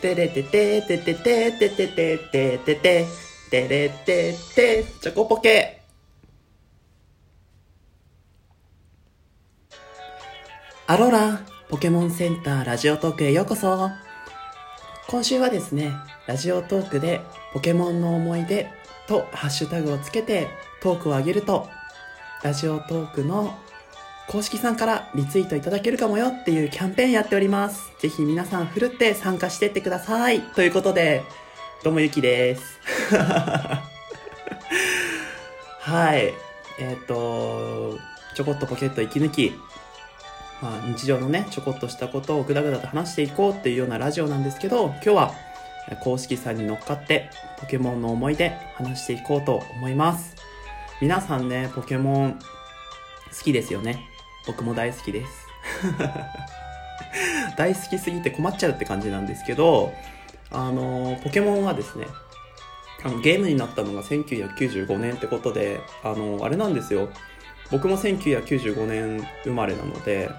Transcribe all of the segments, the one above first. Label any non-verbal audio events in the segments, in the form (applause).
てれててててててててててててれてて。チョコポケ。アローラポケモンセンターラジオトークへようこそ。今週はですねラジオトークでポケモンの思い出とハッシュタグをつけてトークを上げるとラジオトークの公式さんからリツイートいただけるかもよっていうキャンペーンやっております。ぜひ皆さんふるって参加してってください。ということで、どうもゆきです。(laughs) はい。えっ、と、ちょこっとポケット息抜き。まあ、日常のね、ちょこっとしたことをぐだぐだと話していこうっていうようなラジオなんですけど、今日は公式さんに乗っかってポケモンの思い出話していこうと思います。皆さんね、ポケモン好きですよね。僕も大好きです。(laughs) 大好きすぎて困っちゃうって感じなんですけど、あの、ポケモンはですね、あのゲームになったのが1995年ってことで、あの、あれなんですよ。僕も1995年生まれなので、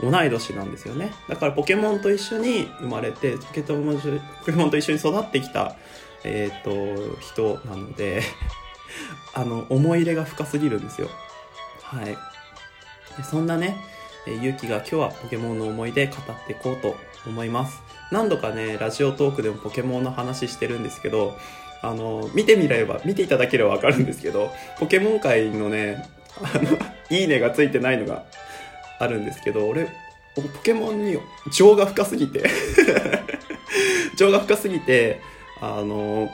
同い年なんですよね。だからポケモンと一緒に生まれて、ポケモンポケモンと一緒に育ってきた、えっ、と、人なので、(laughs) あの、思い入れが深すぎるんですよ。はい。そんなね、えゆうきが今日はポケモンの思い出語っていこうと思います。何度かね、ラジオトークでもポケモンの話してるんですけど、あの、見てみれば、見ていただければわかるんですけど、ポケモン界のね、あの、いいねがついてないのがあるんですけど、俺、ポケモンに情が深すぎて、(laughs) 情が深すぎて、あの、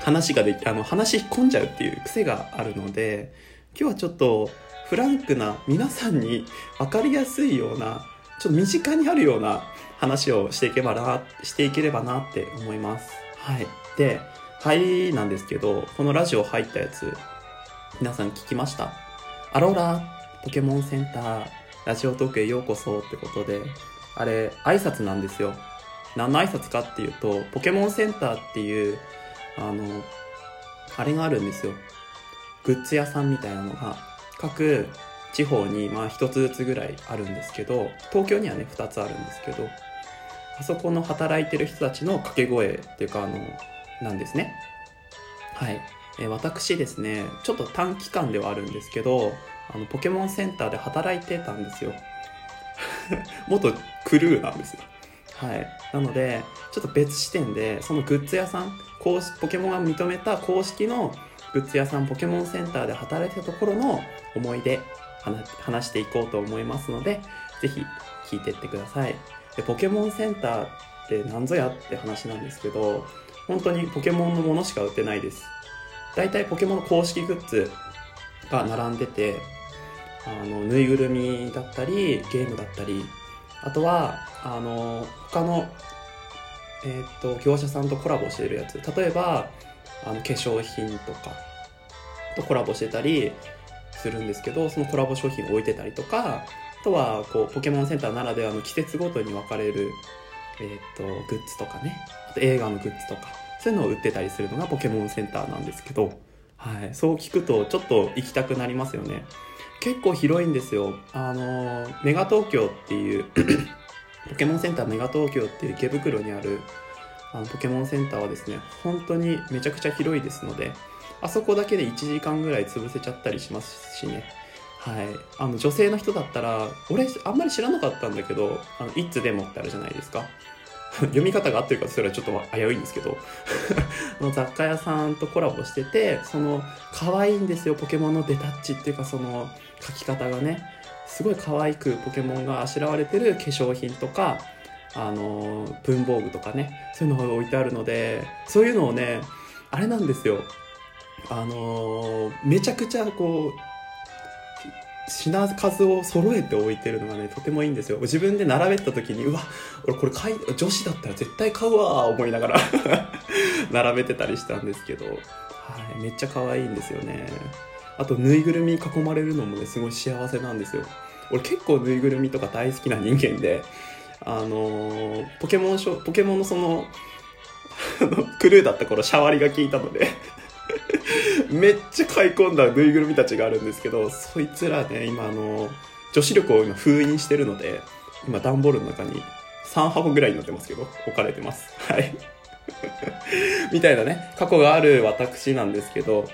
話ができ、あの、話引っ込んじゃうっていう癖があるので、今日はちょっと、フランクな皆さんに分かりやすいようなちょっと身近にあるような話をしていけばなしていければなって思います。はい。で入りなんですけどこのラジオ入ったやつ皆さん聞きました？アローラポケモンセンターラジオトークへようこそってことであれ挨拶なんですよ。何の挨拶かっていうとポケモンセンターっていうあのあれがあるんですよ。グッズ屋さんみたいなのが各地方にまあ一つずつぐらいあるんですけど東京にはね2つあるんですけどあそこの働いてる人たちの掛け声っていうかあのなんですね。はい、えー私ですねちょっと短期間ではあるんですけどあのポケモンセンターで働いてたんですよ。(laughs) 元クルーなんですよ。はい。なのでちょっと別視点でそのグッズ屋さん公式ポケモンが認めた公式のグッズ屋さんポケモンセンターで働いてたところの思い出話していこうと思いますのでぜひ聞いてってください。でポケモンセンターって何ぞやって話なんですけど本当にポケモンのものしか売ってないです。大体ポケモンの公式グッズが並んでてあのぬいぐるみだったりゲームだったりあとはあの他のえっ、と業者さんとコラボしてるやつ。例えばあの化粧品とかとコラボしてたりするんですけどそのコラボ商品を置いてたりとかあとはこうポケモンセンターならではの季節ごとに分かれる、えー、とグッズとかね。あと映画のグッズとかそういうのを売ってたりするのがポケモンセンターなんですけど、はい、そう聞くとちょっと行きたくなりますよね。結構広いんですよ。あのメガ東京っていう (clears throat) ポケモンセンターメガ東京っていう池袋にあるあのポケモンセンターはですね本当にめちゃくちゃ広いですのであそこだけで1時間ぐらい潰せちゃったりしますしね。はい。あの女性の人だったら俺あんまり知らなかったんだけど「あの It's デモ」ってあるじゃないですか。(laughs) 読み方が合ってるかそれはちょっと危ういんですけど。(laughs) の雑貨屋さんとコラボしててその可愛いんですよポケモンのデタッチっていうかその書き方がね。すごい可愛くポケモンがあしらわれてる化粧品とかあの文房具とかねそういうのが置いてあるのでそういうのをねあれなんですよ。あのめちゃくちゃこう品数を揃えて置いてるのがねとてもいいんですよ。自分で並べた時にうわ俺これ買い女子だったら絶対買うわ思いながら (laughs) 並べてたりしたんですけど、はい、めっちゃ可愛いんですよね。あとぬいぐるみに囲まれるのもねすごい幸せなんですよ。俺結構ぬいぐるみとか大好きな人間であのポケモンショポケモンのそのあの (laughs) クルーだった頃シャワリが効いたので (laughs) めっちゃ買い込んだぬいぐるみたちがあるんですけどそいつらね今あの女子力を今封印してるので今段ボールの中に3箱ぐらいになってますけど、置かれてます。はい。(laughs) みたいなね、過去がある私なんですけど、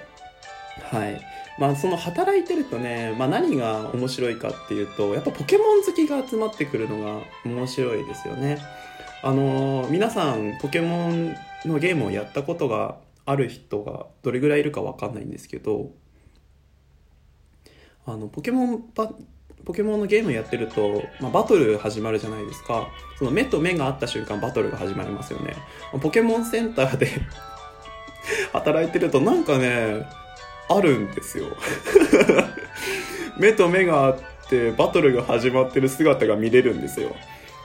はい。まあその働いてるとね、まあ何が面白いかっていうと、やっぱポケモン好きが集まってくるのが面白いですよね。あのー皆さんポケモンのゲームをやったことがある人がどれぐらいいるかわかんないんですけど、あの、ポケモンパ、ポケモンのゲームやってると、まあ、バトル始まるじゃないですか。その目と目が合った瞬間バトルが始まりますよね。ポケモンセンターで (laughs) 働いてるとなんかね、あるんですよ。(laughs) 目と目があってバトルが始まってる姿が見れるんですよ。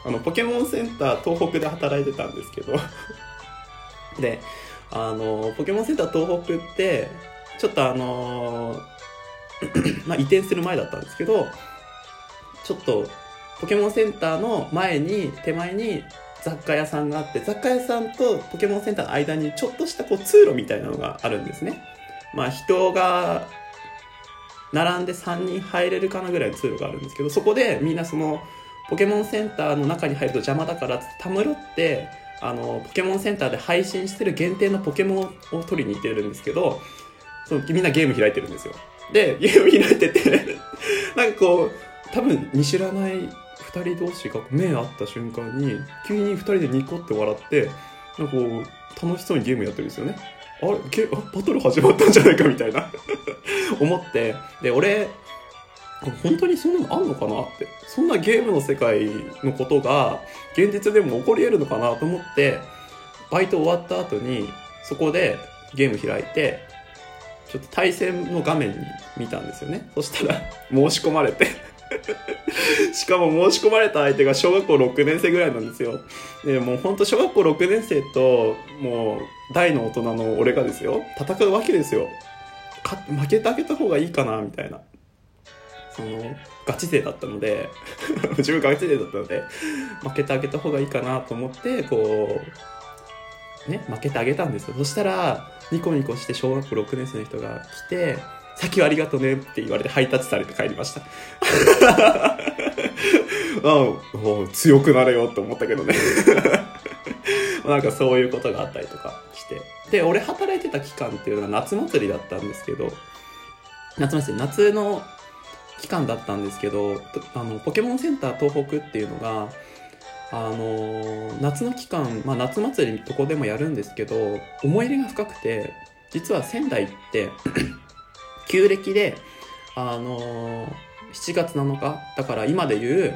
あの、ポケモンセンター東北で働いてたんですけど。(laughs) で、あの、ポケモンセンター東北って、ちょっとあの (clears throat) まあ移転する前だったんですけど、ちょっとポケモンセンターの前に、手前に雑貨屋さんがあって、雑貨屋さんとポケモンセンターの間にちょっとしたこう通路みたいなのがあるんですね。まあ人が並んで3人入れるかなぐらいの通路があるんですけど、そこでみんなそのポケモンセンターの中に入ると邪魔だからってたむろって、あの、ポケモンセンターで配信してる限定のポケモンを取りに行ってるんですけど、そのみんなゲーム開いてるんですよ。で、(laughs) ゲーム開いてて、(laughs) なんかこう、多分見知らない二人同士が目合った瞬間に、急に二人でニコって笑って、なんかこう、楽しそうにゲームやってるんですよね。あれゲあバトル始まったんじゃないかみたいな (laughs) 思って、で、俺、本当にそんなのあんのかなって。そんなゲームの世界のことが現実でも起こり得るのかなと思って、バイト終わった後にそこでゲーム開いて、ちょっと対戦の画面に見たんですよね。そしたら申し込まれて。(laughs) (laughs) しかも申し込まれた相手が小学校6年生ぐらいなんですよ。で、もうほんと小学校6年生と、もう大の大人の俺がですよ、戦うわけですよ。か負けてあげた方がいいかな、みたいな。その、ガチ勢だったので、(laughs) 自分ガチ勢だったので、負けてあげた方がいいかなと思って、こう、ね、負けてあげたんですよ。そしたら、ニコニコして小学校6年生の人が来て、先はありがとねって言われてハイタッチされて帰りました。(laughs) あお強くなれよって思ったけどね。(laughs) なんかそういうことがあったりとかして。で、俺働いてた期間っていうのが夏祭りだったんですけど、夏祭り、夏の期間だったんですけど、あの、ポケモンセンター東北っていうのが、あの夏の期間、まあ、夏祭りどこでもやるんですけど思い入れが深くて実は仙台って旧暦で、あの7月7日だから今でいう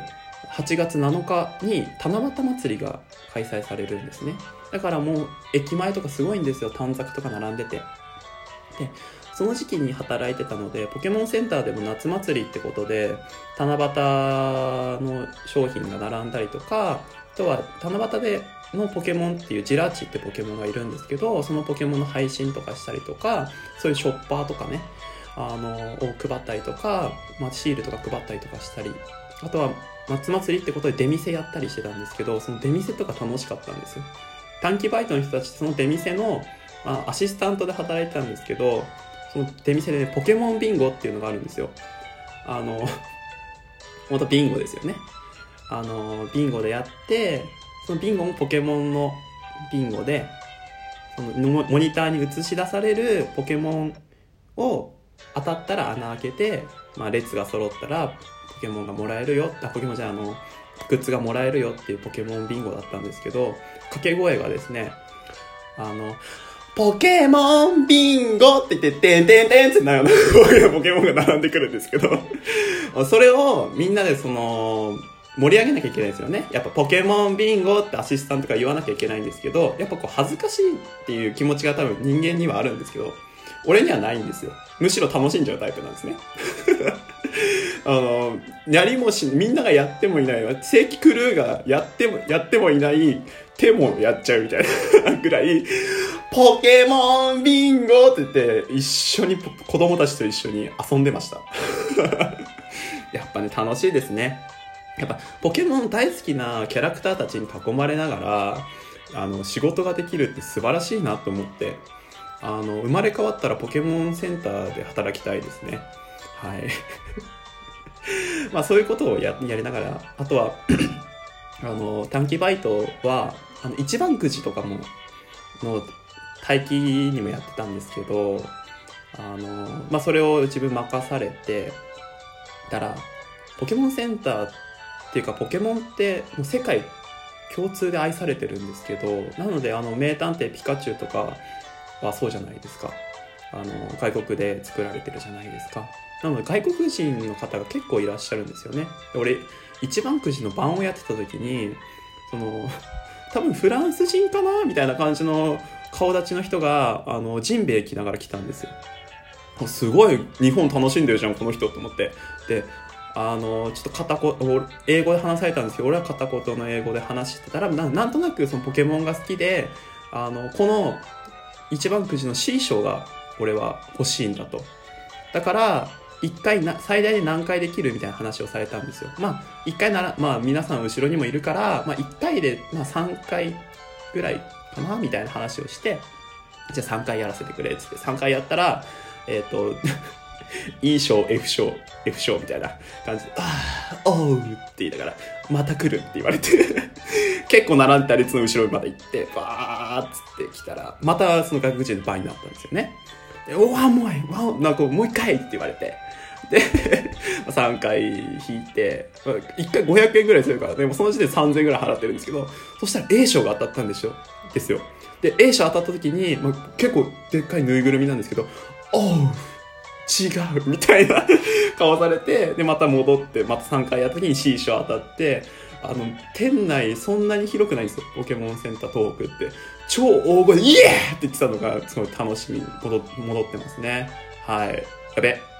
8月7日に七夕祭りが開催されるんですね。だからもう駅前とかすごいんですよ。短冊とか並んでて。でその時期に働いてたのでポケモンセンターでも夏祭りってことで七夕の商品が並んだりとかあとは七夕でのポケモンっていうジラーチってポケモンがいるんですけどそのポケモンの配信とかしたりとかそういうショッパーとかね。あのを配ったりとか、まあ、シールとか配ったりとかしたりあとは夏祭りってことで出店やったりしてたんですけどその出店とか楽しかったんですよ。短期バイトの人たちその出店の、まあ、アシスタントで働いてたんですけどその出店でねポケモンビンゴっていうのがあるんですよ。あの (laughs) 本当ビンゴですよね。あのビンゴでやってそのビンゴもポケモンのビンゴでそのモニターに映し出されるポケモンを当たったら穴開けて、まあ、列が揃ったらポケモンがもらえるよあポケモンじゃあのグッズがもらえるよっていうポケモンビンゴだったんですけど掛け声がですねあのポケモンビンゴって言って、てんてんてんってなるポケモンが並んでくるんですけど、(laughs) それをみんなでその、盛り上げなきゃいけないですよね。やっぱポケモンビンゴってアシスタントが言わなきゃいけないんですけど、やっぱこう恥ずかしいっていう気持ちが多分人間にはあるんですけど、俺にはないんですよ。むしろ楽しんじゃうタイプなんですね。(laughs) あの、やりもし、みんながやってもいない、正規クルーがやっても、やってもいない、手もやっちゃうみたいな (laughs) ぐらい、ポケモンビンゴって言って、一緒に子供たちと一緒に遊んでました。(laughs) やっぱね、楽しいですね。やっぱ、ポケモン大好きなキャラクターたちに囲まれながら、あの、仕事ができるって素晴らしいなと思って、あの、生まれ変わったらポケモンセンターで働きたいですね。はい。(laughs) まあそういうことをややりながら、あとは、(clears throat) あの、短期バイトは、あの、一番くじとかも、の待機にもやってたんですけど、あの、まあ、それを自分任されて、たら、ポケモンセンターっていうか、ポケモンってもう世界共通で愛されてるんですけど、なので、あの、名探偵ピカチュウとかはそうじゃないですか。あの、外国で作られてるじゃないですか。なので、外国人の方が結構いらっしゃるんですよね。俺、一番くじの番をやってた時に、その、(laughs) 多分フランス人かなみたいな感じの顔立ちの人が、あの、ジンベエ着ながら来たんですよ。すごい日本楽しんでるじゃん、この人と思って。で、あの、ちょっと片言、英語で話されたんですけど、俺は片言の英語で話してたら、ななんとなくそのポケモンが好きで、あの、この一番くじの C 賞が俺は欲しいんだと。だから、一回な、最大で何回できるみたいな話をされたんですよ。まあ、一回なら、まあ皆さん後ろにもいるから、まあ一回で、まあ3回ぐらいかなみたいな話をして、じゃあ3回やらせてくれつって、3回やったら、えっ、と、(laughs) E 賞、F 賞、F 賞みたいな感じで、ああ、おうって言いながら、また来るって言われて、(laughs) 結構並んでた列の後ろまで行って、バーっつって来たら、またその外国人の倍になったんですよね。で、おわ、もうい、わ、なんかもう一回って言われて、で、(laughs) 3回引いて、1回500円ぐらいするから、でもその時点で3000円ぐらい払ってるんですけど、そしたら A 賞が当たったんでしょですよ。で、A 賞当たった時に、まあ、結構でっかいぬいぐるみなんですけど、おう違うみたいな (laughs) 顔されて、で、また戻って、また3回やった時に C 賞当たって、あの、店内そんなに広くないんですよ。ポケモンセンタートークって。超大声で、イエーって言ってたのが、すごい楽しみに戻ってますね。はい。やべ。